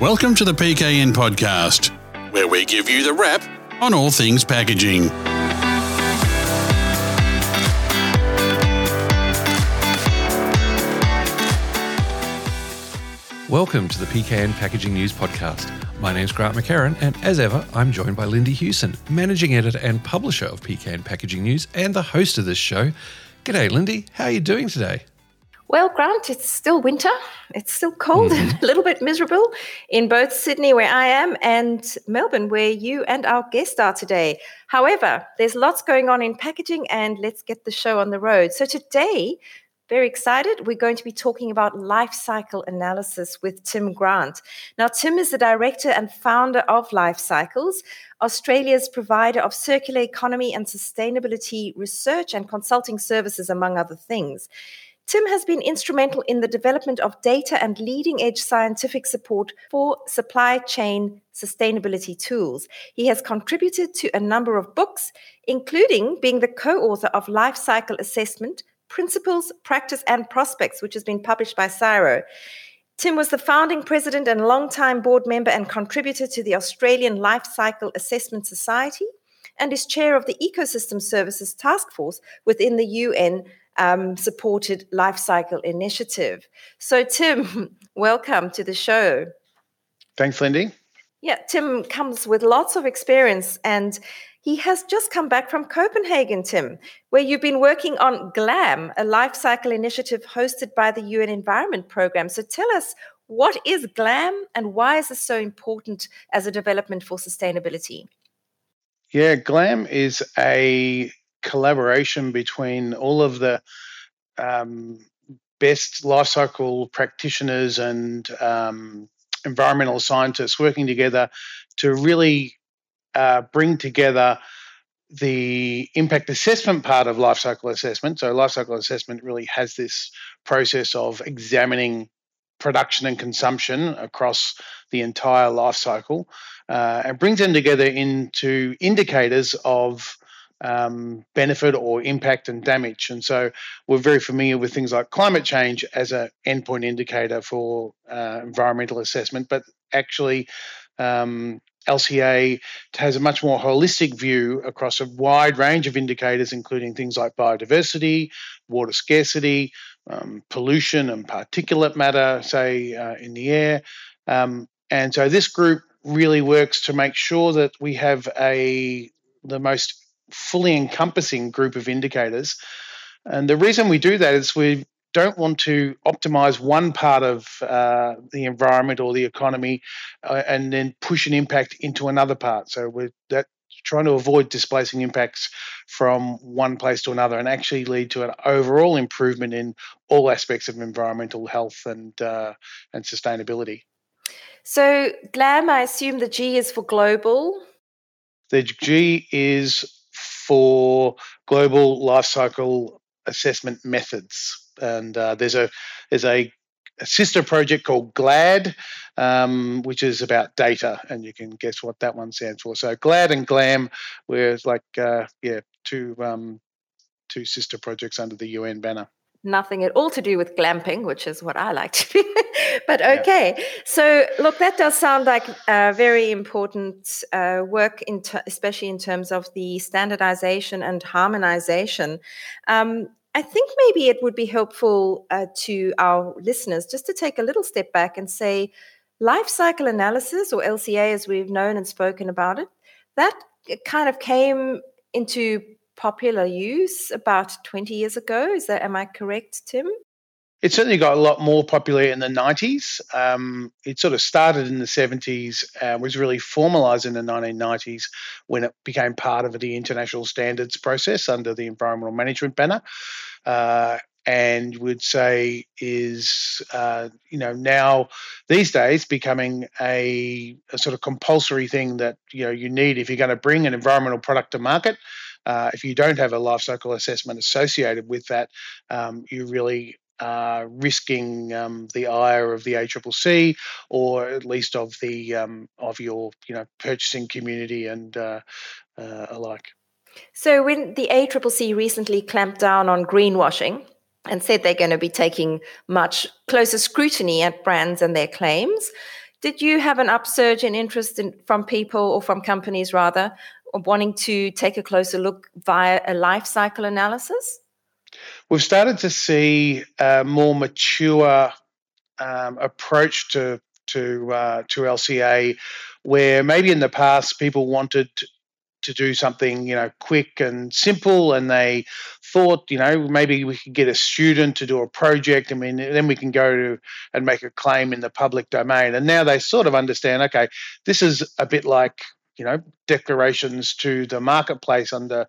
Welcome to the PKN podcast, where we give you the wrap on all things packaging. Welcome to the PKN Packaging News Podcast. My name's Grant McCarran, and as ever, I'm joined by Lindy Hughson, managing editor and publisher of PKN Packaging News and the host of this show. G'day, Lindy. How are you doing today? Well, Grant, it's still winter. It's still cold mm-hmm. and a little bit miserable in both Sydney, where I am, and Melbourne, where you and our guest are today. However, there's lots going on in packaging, and let's get the show on the road. So, today, very excited. We're going to be talking about life cycle analysis with Tim Grant. Now, Tim is the director and founder of LifeCycles, Australia's provider of circular economy and sustainability research and consulting services, among other things. Tim has been instrumental in the development of data and leading edge scientific support for supply chain sustainability tools. He has contributed to a number of books, including being the co author of Life Cycle Assessment Principles, Practice, and Prospects, which has been published by CSIRO. Tim was the founding president and longtime board member and contributor to the Australian Life Cycle Assessment Society and is chair of the Ecosystem Services Task Force within the UN um, supported life cycle initiative. So, Tim, welcome to the show. Thanks, Lindy. Yeah, Tim comes with lots of experience and he has just come back from Copenhagen, Tim, where you've been working on GLAM, a life cycle initiative hosted by the UN Environment Programme. So tell us, what is GLAM and why is this so important as a development for sustainability? Yeah, GLAM is a collaboration between all of the um, best life cycle practitioners and um, environmental scientists working together to really uh, bring together the impact assessment part of life cycle assessment. So, life cycle assessment really has this process of examining production and consumption across the entire life cycle uh, and brings them together into indicators of um, benefit or impact and damage. And so we're very familiar with things like climate change as an endpoint indicator for uh, environmental assessment, but actually, um, LCA has a much more holistic view across a wide range of indicators, including things like biodiversity, water scarcity, um, pollution, and particulate matter, say, uh, in the air. Um, and so this group really works to make sure that we have a the most fully encompassing group of indicators. And the reason we do that is we don't want to optimize one part of uh, the environment or the economy uh, and then push an impact into another part. So we're that trying to avoid displacing impacts from one place to another and actually lead to an overall improvement in all aspects of environmental health and uh, and sustainability. So GLAM, I assume the G is for global. The G is for global life cycle assessment methods. And uh, there's a there's a, a, sister project called GLAD, um, which is about data, and you can guess what that one stands for. So GLAD and GLAM, we're like uh, yeah two um, two sister projects under the UN banner nothing at all to do with glamping, which is what I like to do. but okay, yeah. so look, that does sound like uh, very important uh, work, in t- especially in terms of the standardization and harmonization. Um, I think maybe it would be helpful uh, to our listeners just to take a little step back and say, life cycle analysis, or LCA as we've known and spoken about it, that kind of came into popular use about 20 years ago. Is that am I correct, Tim? It certainly got a lot more popular in the 90s. Um, it sort of started in the 70s, and was really formalized in the 1990s when it became part of the international standards process under the environmental management banner. Uh, and would say is uh, you know now these days becoming a, a, sort of compulsory thing that you know you need if you're going to bring an environmental product to market uh, if you don't have a life cycle assessment associated with that, um, you really are risking um, the ire of the ACCC or at least of the um, of your you know purchasing community and uh, uh, alike. So when the ACCC recently clamped down on greenwashing and said they're going to be taking much closer scrutiny at brands and their claims, Did you have an upsurge in interest in, from people or from companies rather wanting to take a closer look via a life cycle analysis? We've started to see a more mature um, approach to to uh, to LCA, where maybe in the past people wanted to do something you know quick and simple and they thought you know maybe we could get a student to do a project I mean then we can go to and make a claim in the public domain and now they sort of understand okay this is a bit like you know declarations to the marketplace under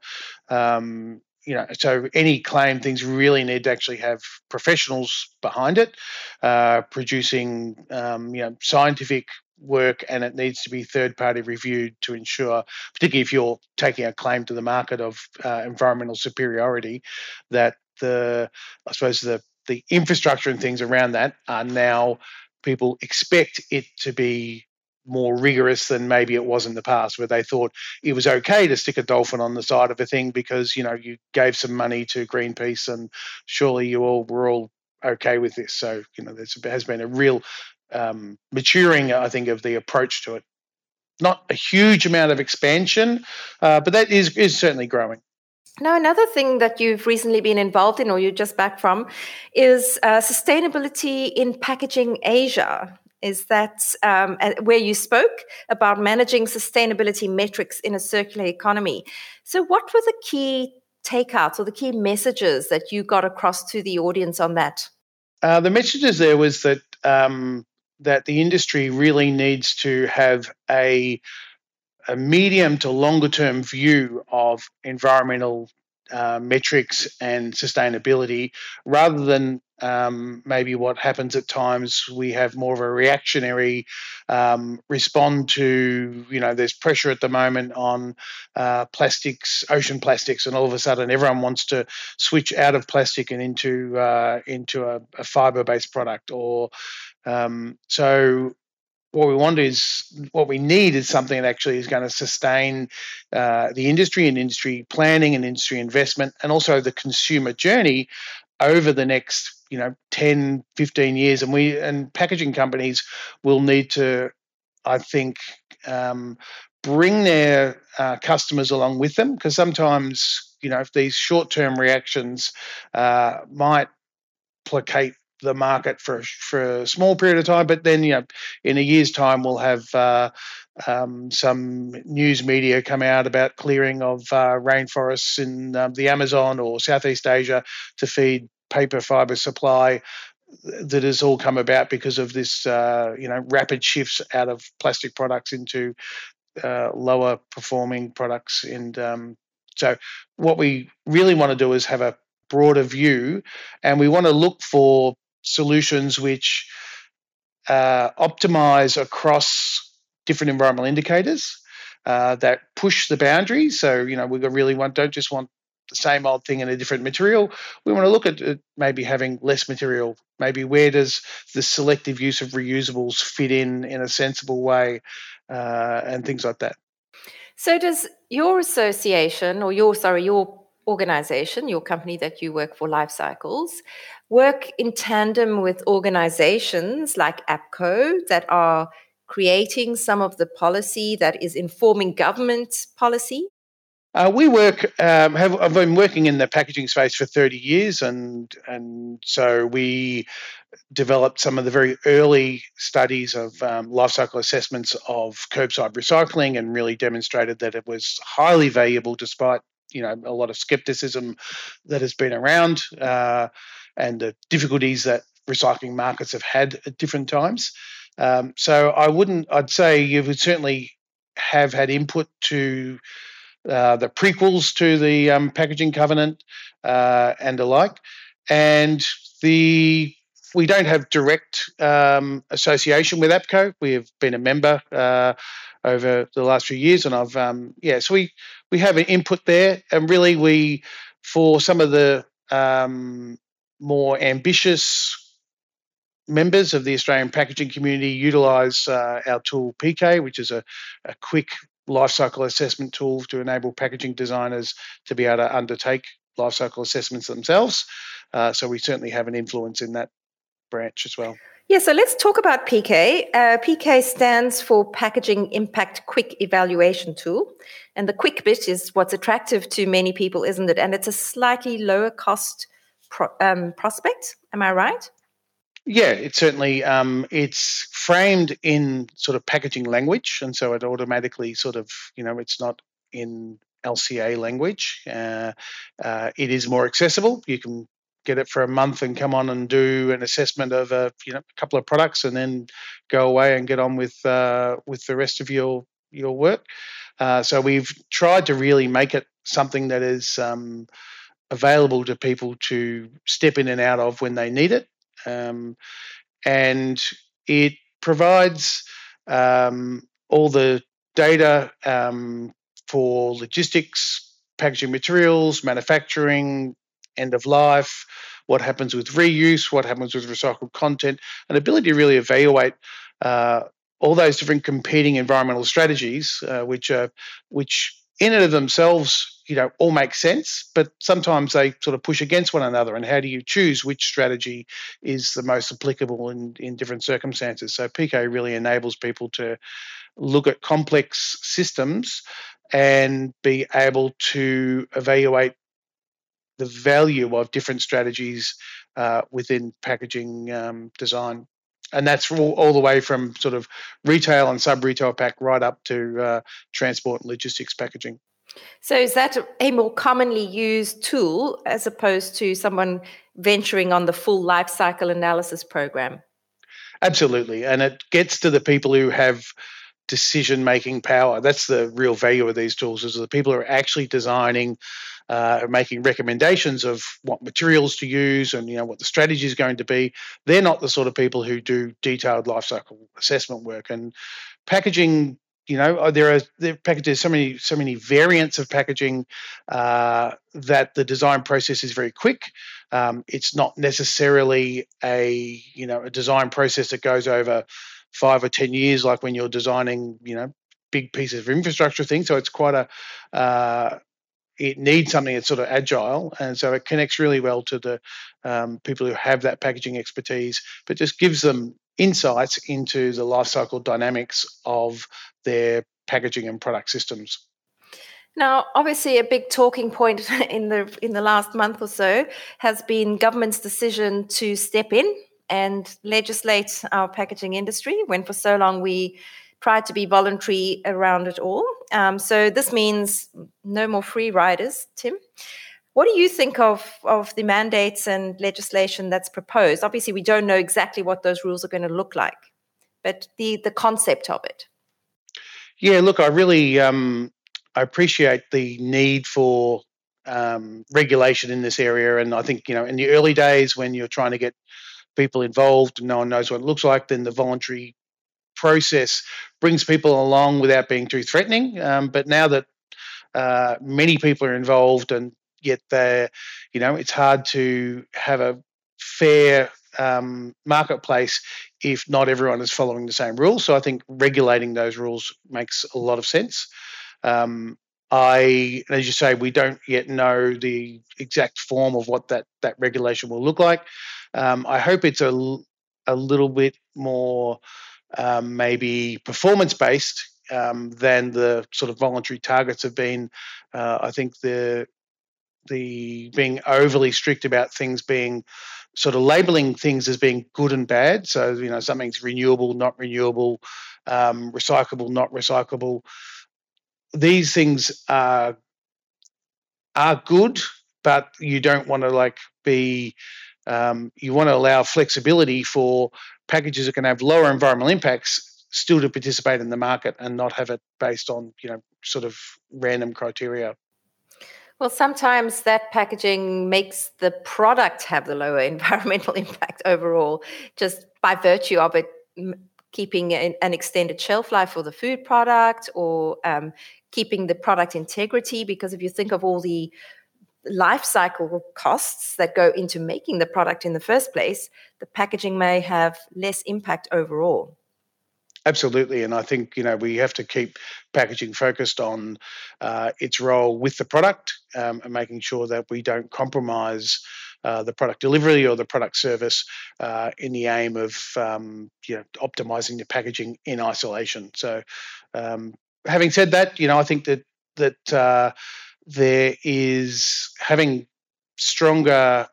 um, you know, so any claim things really need to actually have professionals behind it, uh, producing, um, you know, scientific work, and it needs to be third party reviewed to ensure, particularly if you're taking a claim to the market of uh, environmental superiority, that the, I suppose the the infrastructure and things around that are now people expect it to be more rigorous than maybe it was in the past, where they thought it was okay to stick a dolphin on the side of a thing because you know you gave some money to Greenpeace and surely you all were all okay with this. So you know there has been a real um, maturing, I think, of the approach to it. Not a huge amount of expansion, uh, but that is is certainly growing. Now, another thing that you've recently been involved in, or you're just back from, is uh, sustainability in packaging Asia is that um, where you spoke about managing sustainability metrics in a circular economy. So, what were the key takeouts or the key messages that you got across to the audience on that? Uh, the messages there was that um, that the industry really needs to have a a medium to longer term view of environmental uh, metrics and sustainability rather than um, maybe what happens at times. We have more of a reactionary um, respond to you know there's pressure at the moment on uh, plastics ocean plastics and all of a sudden everyone wants to switch out of plastic and into uh, into a, a fiber based product or um, so what we want is what we need is something that actually is going to sustain uh, the industry and industry planning and industry investment and also the consumer journey over the next you know 10 15 years. And we and packaging companies will need to i think um, bring their uh, customers along with them because sometimes you know if these short-term reactions uh, might placate the market for for a small period of time, but then you know, in a year's time, we'll have uh, um, some news media come out about clearing of uh, rainforests in um, the Amazon or Southeast Asia to feed paper fiber supply that has all come about because of this, uh, you know, rapid shifts out of plastic products into uh, lower performing products. And um, so, what we really want to do is have a broader view, and we want to look for solutions which uh, optimize across different environmental indicators uh, that push the boundaries. So, you know, we really want don't just want the same old thing in a different material. We want to look at maybe having less material. Maybe where does the selective use of reusables fit in in a sensible way, uh, and things like that. So, does your association or your sorry your organization, your company that you work for, LifeCycles, work in tandem with organizations like APCO that are creating some of the policy that is informing government policy? Uh, we work um, have I've been working in the packaging space for 30 years, and and so we developed some of the very early studies of um, life cycle assessments of curbside recycling, and really demonstrated that it was highly valuable despite you know a lot of skepticism that has been around, uh, and the difficulties that recycling markets have had at different times. Um, so I wouldn't. I'd say you would certainly have had input to uh, the prequels to the um, packaging covenant uh, and the like. And the we don't have direct um, association with APCO. We have been a member uh, over the last few years, and I've um, yeah. So we we have an input there, and really we for some of the um, more ambitious members of the Australian packaging community utilise uh, our tool PIQET, which is a, a quick lifecycle assessment tool to enable packaging designers to be able to undertake lifecycle assessments themselves. Uh, so we certainly have an influence in that branch as well. Yeah, so let's talk about PIQET. Uh, PIQET stands for Packaging Impact Quick Evaluation Tool. And the quick bit is what's attractive to many people, isn't it? And it's a slightly lower cost pro- um, prospect. Am I right? Yeah, it's certainly um, it's framed in sort of packaging language, and so it automatically sort of you know it's not in LCA language. Uh, uh, it is more accessible. You can get it for a month and come on and do an assessment of a you know a couple of products, and then go away and get on with uh, with the rest of your your work. Uh, so we've tried to really make it something that is um, available to people to step in and out of when they need it, um, and it provides um, all the data um, for logistics, packaging materials, manufacturing, end of life, what happens with reuse, what happens with recycled content, an ability to really evaluate uh, all those different competing environmental strategies, uh, which are which in and of themselves, you know, all make sense, but sometimes they sort of push against one another. And how do you choose which strategy is the most applicable in, in different circumstances? So PIQET really enables people to look at complex systems and be able to evaluate the value of different strategies uh, within packaging um, design. And that's all, all, the way from sort of retail and sub retail pack right up to uh, transport and logistics packaging. So, is that a more commonly used tool as opposed to someone venturing on the full life cycle analysis program? Absolutely. And it gets to the people who have decision making power. That's the real value of these tools is the people who are actually designing uh, making recommendations of what materials to use and you know what the strategy is going to be. They're not the sort of people who do detailed life cycle assessment work and packaging. You know, uh, there are there packages so many so many variants of packaging uh, that the design process is very quick. Um, it's not necessarily a you know a design process that goes over five or ten years, like when you're designing, you know, big pieces of infrastructure thing. So it's quite a uh, it needs something that's sort of agile, and so it connects really well to the um, people who have that packaging expertise, but just gives them insights into the life cycle dynamics of their packaging and product systems. Now, obviously, a big talking point in the in the last month or so has been government's decision to step in and legislate our packaging industry when for so long we tried to be voluntary around it all. Um, so this means no more free riders, Tim. What do you think of, of the mandates and legislation that's proposed? Obviously, we don't know exactly what those rules are going to look like, but the, the concept of it. Yeah, look, I really um, I appreciate the need for um, regulation in this area, and I think you know in the early days when you're trying to get people involved and no one knows what it looks like, then the voluntary process brings people along without being too threatening. Um, but now that uh, many people are involved and yet they're, you know, it's hard to have a fair um, marketplace if not everyone is following the same rules. So I think regulating those rules makes a lot of sense. Um, I, as you say, we don't yet know the exact form of what that that regulation will look like. Um, I hope it's a, a little bit more um, maybe performance based um, than the sort of voluntary targets have been. Uh, I think the the being overly strict about things being sort of labeling things as being good and bad. So you know something's renewable, not renewable, um, recyclable, not recyclable. These things are are good, but you don't want to like be um, you want to allow flexibility for packages that can have lower environmental impacts still to participate in the market and not have it based on you know sort of random criteria. Well, sometimes that packaging makes the product have the lower environmental impact overall, just by virtue of it keeping an extended shelf life for the food product or um, keeping the product integrity. Because if you think of all the life cycle costs that go into making the product in the first place, the packaging may have less impact overall. Absolutely, and I think you know we have to keep packaging focused on uh, its role with the product um, and making sure that we don't compromise uh, the product delivery or the product service uh, in the aim of um, you know, optimizing the packaging in isolation. So, um, having said that, you know, I think that that uh, there is having stronger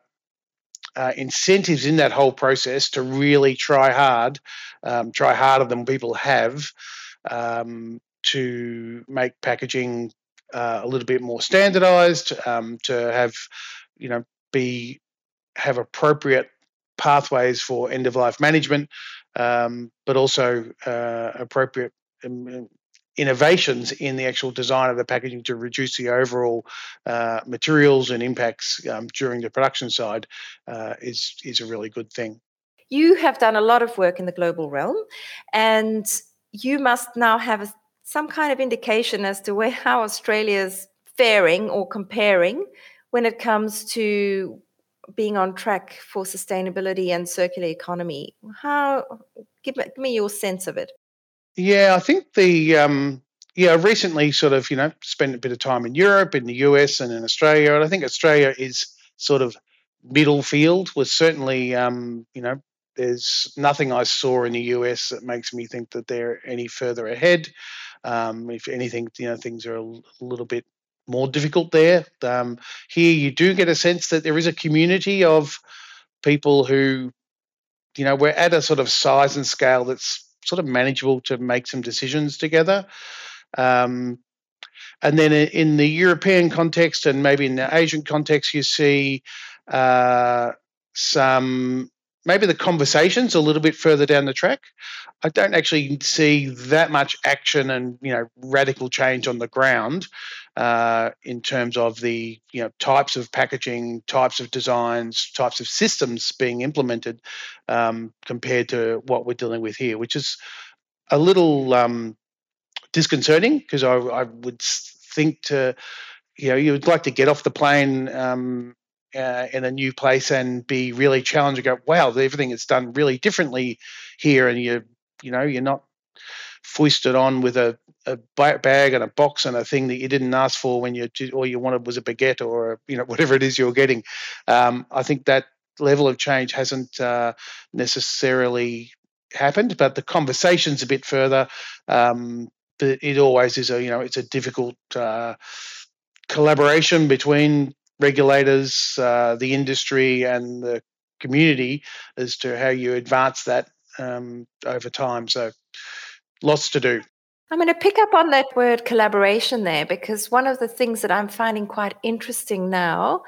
uh, incentives in that whole process to really try hard, um, try harder than people have, um, to make packaging uh, a little bit more standardized, um, to have, you know, be have appropriate pathways for end of life management, um, but also uh, appropriate um, innovations in the actual design of the packaging to reduce the overall uh, materials and impacts um, during the production side uh, is is a really good thing. You have done a lot of work in the global realm, and you must now have a, some kind of indication as to where how Australia's faring or comparing when it comes to being on track for sustainability and circular economy. How give me, give me your sense of it. Yeah, I think the um, yeah recently sort of you know spent a bit of time in Europe, in the US, and in Australia, and I think Australia is sort of middle field. Was certainly um, you know there's nothing I saw in the US that makes me think that they're any further ahead. Um, if anything, you know things are a, little bit more difficult there. Um, here, you do get a sense that there is a community of people who, you know, we're at a sort of size and scale that's sort of manageable to make some decisions together. Um, and then in the European context and maybe in the Asian context, you see uh, some maybe the conversations a little bit further down the track. I don't actually see that much action and you know radical change on the ground uh, in terms of the you know types of packaging, types of designs, types of systems being implemented um, compared to what we're dealing with here, which is a little um, disconcerting because I, I, would think to you know you would like to get off the plane um, uh, in a new place and be really challenged and go, wow, everything is done really differently here, and you you know you're not foisted on with a, a bag and a box and a thing that you didn't ask for when you all you wanted was a baguette or you know whatever it is you're getting. Um, I think that level of change hasn't uh, necessarily happened, but the conversation's a bit further. Um, but it always is a you know it's a difficult uh, collaboration between regulators, uh, the industry, and the community as to how you advance that um, over time. So, lots to do. I'm going to pick up on that word collaboration there because one of the things that I'm finding quite interesting now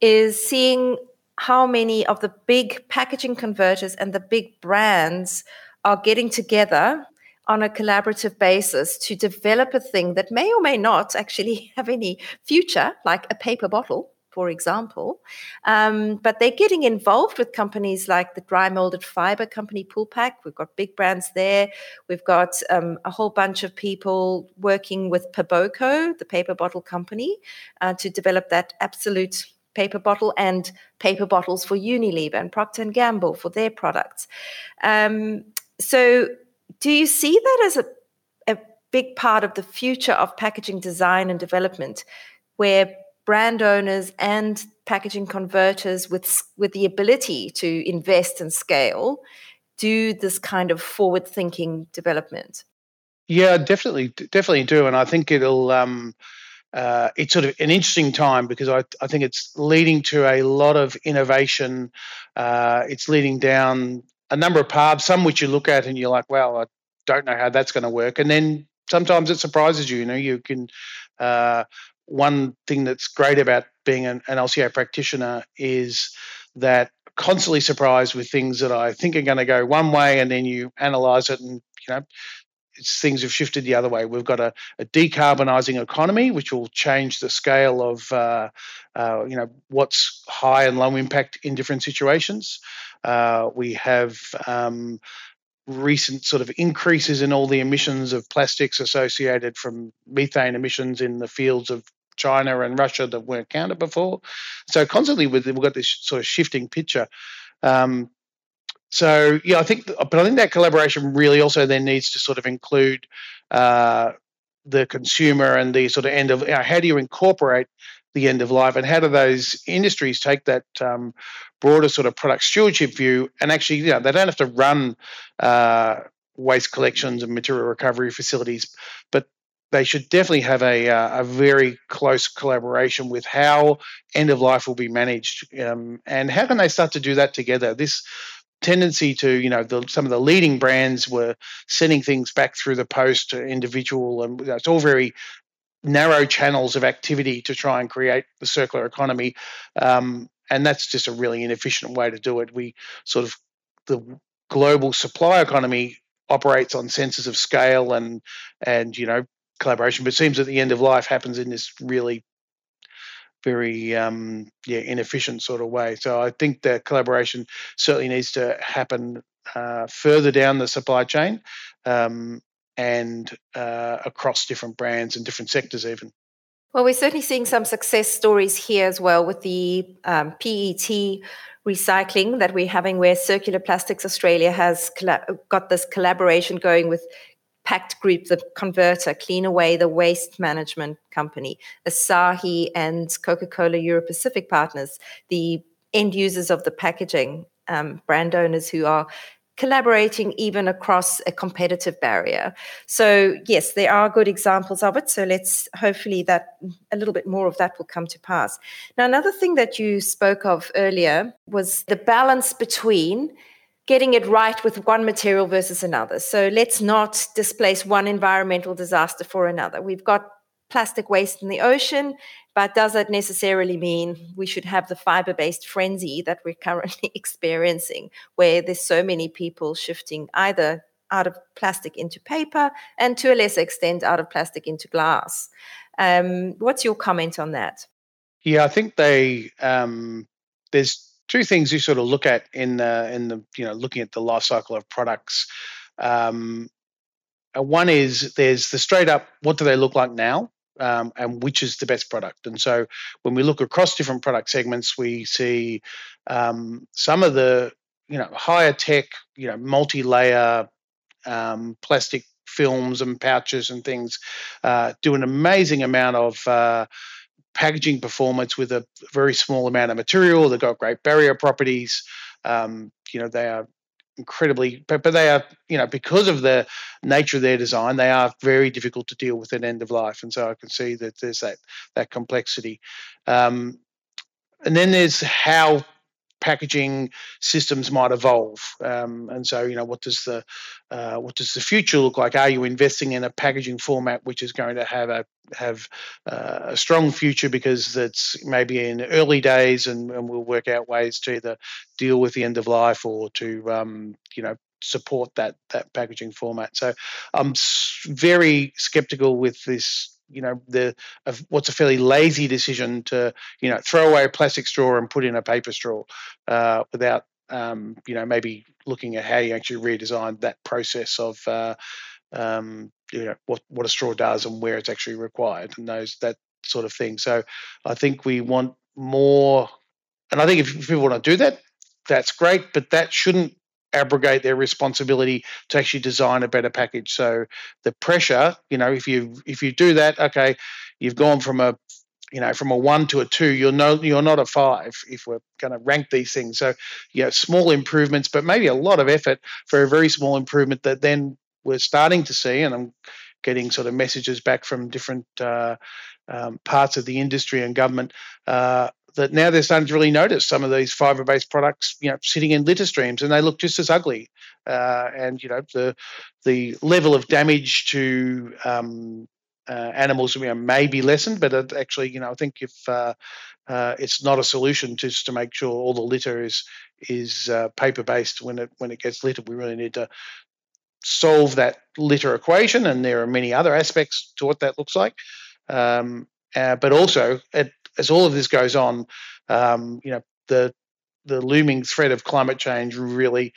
is seeing how many of the big packaging converters and the big brands are getting together on a collaborative basis to develop a thing that may or may not actually have any future, like a paper bottle, for example. Um, but they're getting involved with companies like the dry molded fiber company PulPac. We've got big brands there. We've got um, a whole bunch of people working with Paboco, the paper bottle company, uh, to develop that absolute paper bottle and paper bottles for Unilever and Procter and Gamble for their products. Um, so, do you see that as a, a big part of the future of packaging design and development, where brand owners and packaging converters with with the ability to invest and scale do this kind of forward thinking development yeah definitely definitely do and i think it'll um, uh, it's sort of an interesting time because I, I think it's leading to a lot of innovation. Uh, it's leading down a number of paths, some which you look at and you're like, well, I don't know how that's going to work. And then sometimes it surprises you. You know, you can uh, one thing that's great about being an, an LCA practitioner is that constantly surprised with things that I think are going to go one way, and then you analyze it, and you know, things have shifted the other way. We've got a, a decarbonising economy, which will change the scale of uh, uh, you know what's high and low impact in different situations. Uh, we have um, recent sort of increases in all the emissions of plastics associated from methane emissions in the fields of China and Russia that weren't counted before. So constantly we've got this sort of shifting picture. Um, so yeah, I think, but I think that collaboration really also then needs to sort of include uh, the consumer and the sort of end of you know, how do you incorporate the end of life, and how do those industries take that um, broader sort of product stewardship view and actually, you know, they don't have to run uh, waste collections and material recovery facilities, but they should definitely have a, uh, a very close collaboration with how end of life will be managed um, and how can they start to do that together. This tendency to you know the, some of the leading brands were sending things back through the post to individual and it's all very narrow channels of activity to try and create the circular economy. Um, and that's just a really inefficient way to do it. We sort of the global supply economy operates on senses of scale and and you know collaboration. But seems that the end of life happens in this really very um, yeah inefficient sort of way. So I think that collaboration certainly needs to happen uh, further down the supply chain. Um, and uh, across different brands and different sectors even. Well, we're certainly seeing some success stories here as well with the um, PET recycling that we're having, where Circular Plastics Australia has got this collaboration going with Pact Group, the converter, Cleanaway, the waste management company, Asahi, and Coca Cola Euro Pacific partners, the end users of the packaging um, brand owners who are collaborating even across a competitive barrier. So yes, there are good examples of it. So let's hopefully that a little bit more of that will come to pass. Now, another thing that you spoke of earlier was the balance between getting it right with one material versus another. So let's not displace one environmental disaster for another. We've got plastic waste in the ocean, but does that necessarily mean we should have the fiber based frenzy that we're currently experiencing, where there's so many people shifting either out of plastic into paper and to a lesser extent out of plastic into glass? Um, what's your comment on that? Yeah, I think they um, there's two things you sort of look at in the in the you know looking at the life cycle of products. Um, uh, one is there's the straight up what do they look like now, um, and which is the best product. And so when we look across different product segments, we see um, some of the you know higher tech, you know multi-layer um, plastic films and pouches and things uh, do an amazing amount of uh, packaging performance with a very small amount of material. They've got great barrier properties. Um, you know, they are incredibly, but, but they are, you know, because of the nature of their design, they are very difficult to deal with at end of life. And so I can see that there's that that complexity. Um, and then there's how packaging systems might evolve. Um, and so, you know, what does the uh, what does the future look like? Are you investing in a packaging format which is going to have a have uh, a strong future because it's maybe in early days, and, and, we'll work out ways to either deal with the end of life or to um, you know support that that packaging format. So I'm very skeptical with this you know the what's a fairly lazy decision to you know throw away a plastic straw and put in a paper straw uh, without um, you know maybe looking at how you actually redesign that process of uh, um, you know what what a straw does and where it's actually required and those that sort of thing. So I think we want more, and I think if people want to do that, that's great, but that shouldn't abrogate their responsibility to actually design a better package. So the pressure, you know, if you if you do that, okay, you've gone from a you know from a one to a two you're no you're not a five if we're going to rank these things so yeah small improvements but maybe a lot of effort for a very small improvement that then we're starting to see and i'm getting sort of messages back from different uh, um, parts of the industry and government uh, that now they're starting to really notice some of these fiber-based products, you know, sitting in litter streams, and they look just as ugly. Uh, and you know, the the level of damage to um, uh, animals you know, may be lessened, but it actually, you know, I think if uh, uh it's not a solution just to make sure all the litter is is uh, paper-based when it when it gets littered, we really need to solve that litter equation, and there are many other aspects to what that looks like. Um, uh, but also, it as all of this goes on, um, you know, the the looming threat of climate change really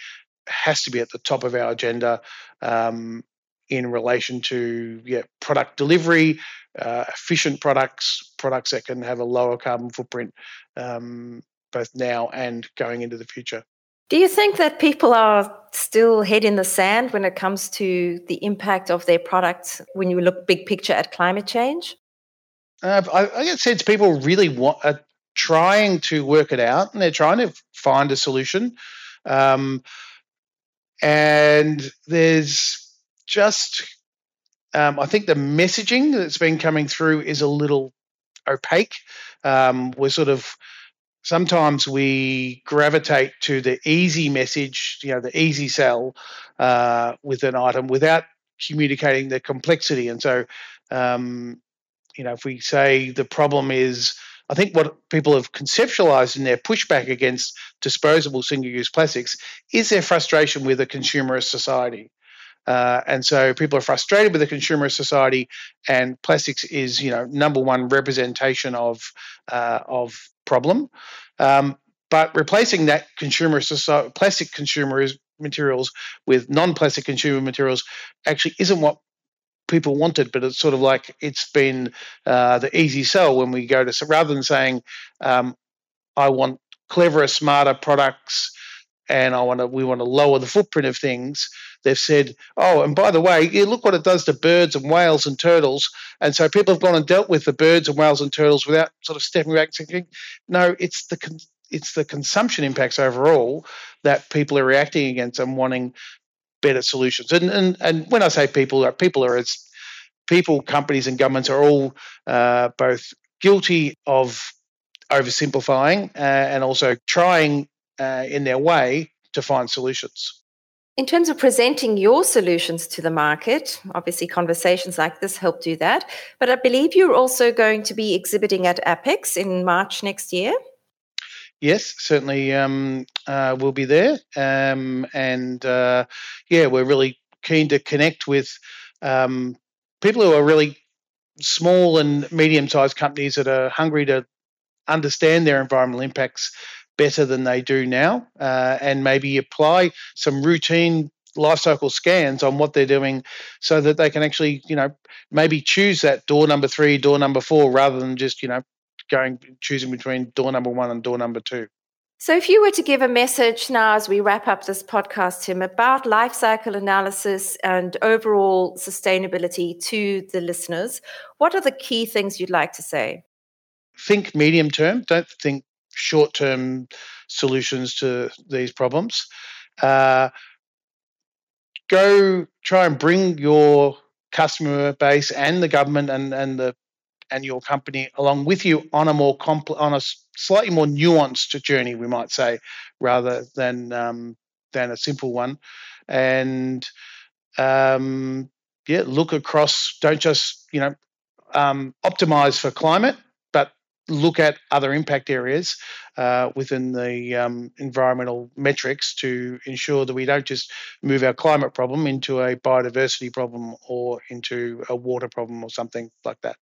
has to be at the top of our agenda um, in relation to yeah, product delivery, uh, efficient products, products that can have a lower carbon footprint, um, both now and going into the future. Do you think that people are still head in the sand when it comes to the impact of their products when you look big picture at climate change? Uh, I, I get sense people really want are trying to work it out, and they're trying to find a solution. Um, and there's just, um, I think the messaging that's been coming through is a little opaque. Um, we're sort of sometimes we gravitate to the easy message, you know, the easy sell uh, with an item without communicating the complexity. And so, um, you know, if we say the problem is, I think what people have conceptualized in their pushback against disposable single use plastics is their frustration with a consumerist society. Uh, and so people are frustrated with the consumer society, and plastics is, you know, number one representation of uh, of problem. Um, but replacing that consumer society, plastic consumer materials with non-plastic consumer materials actually isn't what people wanted, but it's sort of like it's been uh, the easy sell when we go to so rather than saying um, I want cleverer, smarter products and I want to we want to lower the footprint of things. They've said, oh, and by the way, look what it does to birds and whales and turtles. And so people have gone and dealt with the birds and whales and turtles without sort of stepping back and thinking, no, it's the it's the consumption impacts overall that people are reacting against and wanting better solutions. And and and when I say people, people are as people, companies, and governments are all uh, both guilty of oversimplifying uh, and also trying uh, in their way to find solutions. In terms of presenting your solutions to the market, obviously conversations like this help do that. But I believe you're also going to be exhibiting at APEX in March next year. Yes, certainly um, uh, we'll be there. Um, and uh, yeah, we're really keen to connect with um, people who are really small and medium sized companies that are hungry to understand their environmental impacts better than they do now uh, and maybe apply some routine life cycle scans on what they're doing so that they can actually you know maybe choose that door number three door number four rather than just you know going choosing between door number one and door number two. So if you were to give a message now as we wrap up this podcast tim about life cycle analysis and overall sustainability to the listeners what are the key things you'd like to say? Think medium term. Don't think short term solutions to these problems. Uh, go try and bring your customer base and the government and, and the and your company along with you on a more compl- on a slightly more nuanced journey, we might say, rather than um, than a simple one. And um, yeah, look across. Don't just you know um, optimize for climate, but look at other impact areas uh, within the um, environmental metrics to ensure that we don't just move our climate problem into a biodiversity problem or into a water problem or something like that.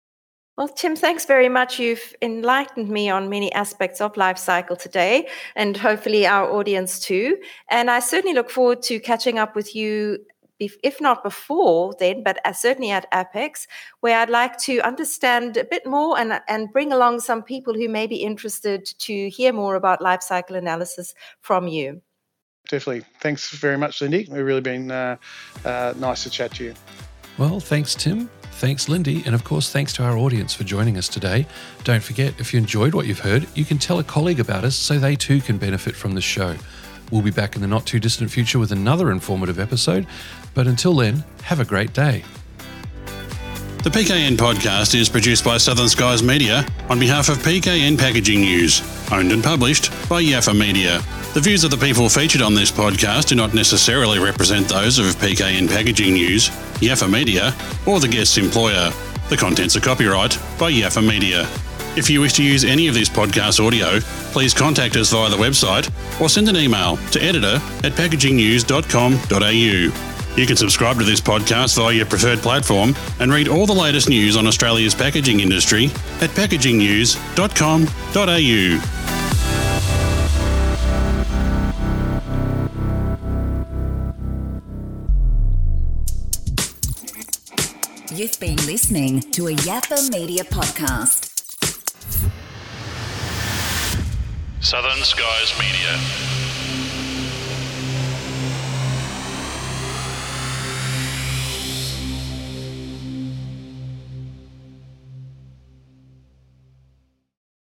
Well, Tim, thanks very much. You've enlightened me on many aspects of life cycle today, and hopefully our audience too. And I certainly look forward to catching up with you if, if not before then, but certainly at Apex, where I'd like to understand a bit more and, and bring along some people who may be interested to hear more about life cycle analysis from you. Definitely. Thanks very much, Lindy. It's really been uh, uh, nice to chat to you. Well, thanks, Tim. Thanks, Lindy. And of course, thanks to our audience for joining us today. Don't forget, if you enjoyed what you've heard, you can tell a colleague about us so they too can benefit from the show. We'll be back in the not too distant future with another informative episode. But until then, have a great day. The PKN podcast is produced by Southern Skies Media on behalf of PKN Packaging News, owned and published by Yaffa Media. The views of the people featured on this podcast do not necessarily represent those of PKN Packaging News, Yaffa Media, or the guest's employer. The contents are copyright by Yaffa Media. If you wish to use any of this podcast audio, please contact us via the website or send an email to editor at packagingnews.com.au. You can subscribe to this podcast via your preferred platform and read all the latest news on Australia's packaging industry at packagingnews.com.au. You've been listening to a Yaffa Media podcast. Southern Skies Media.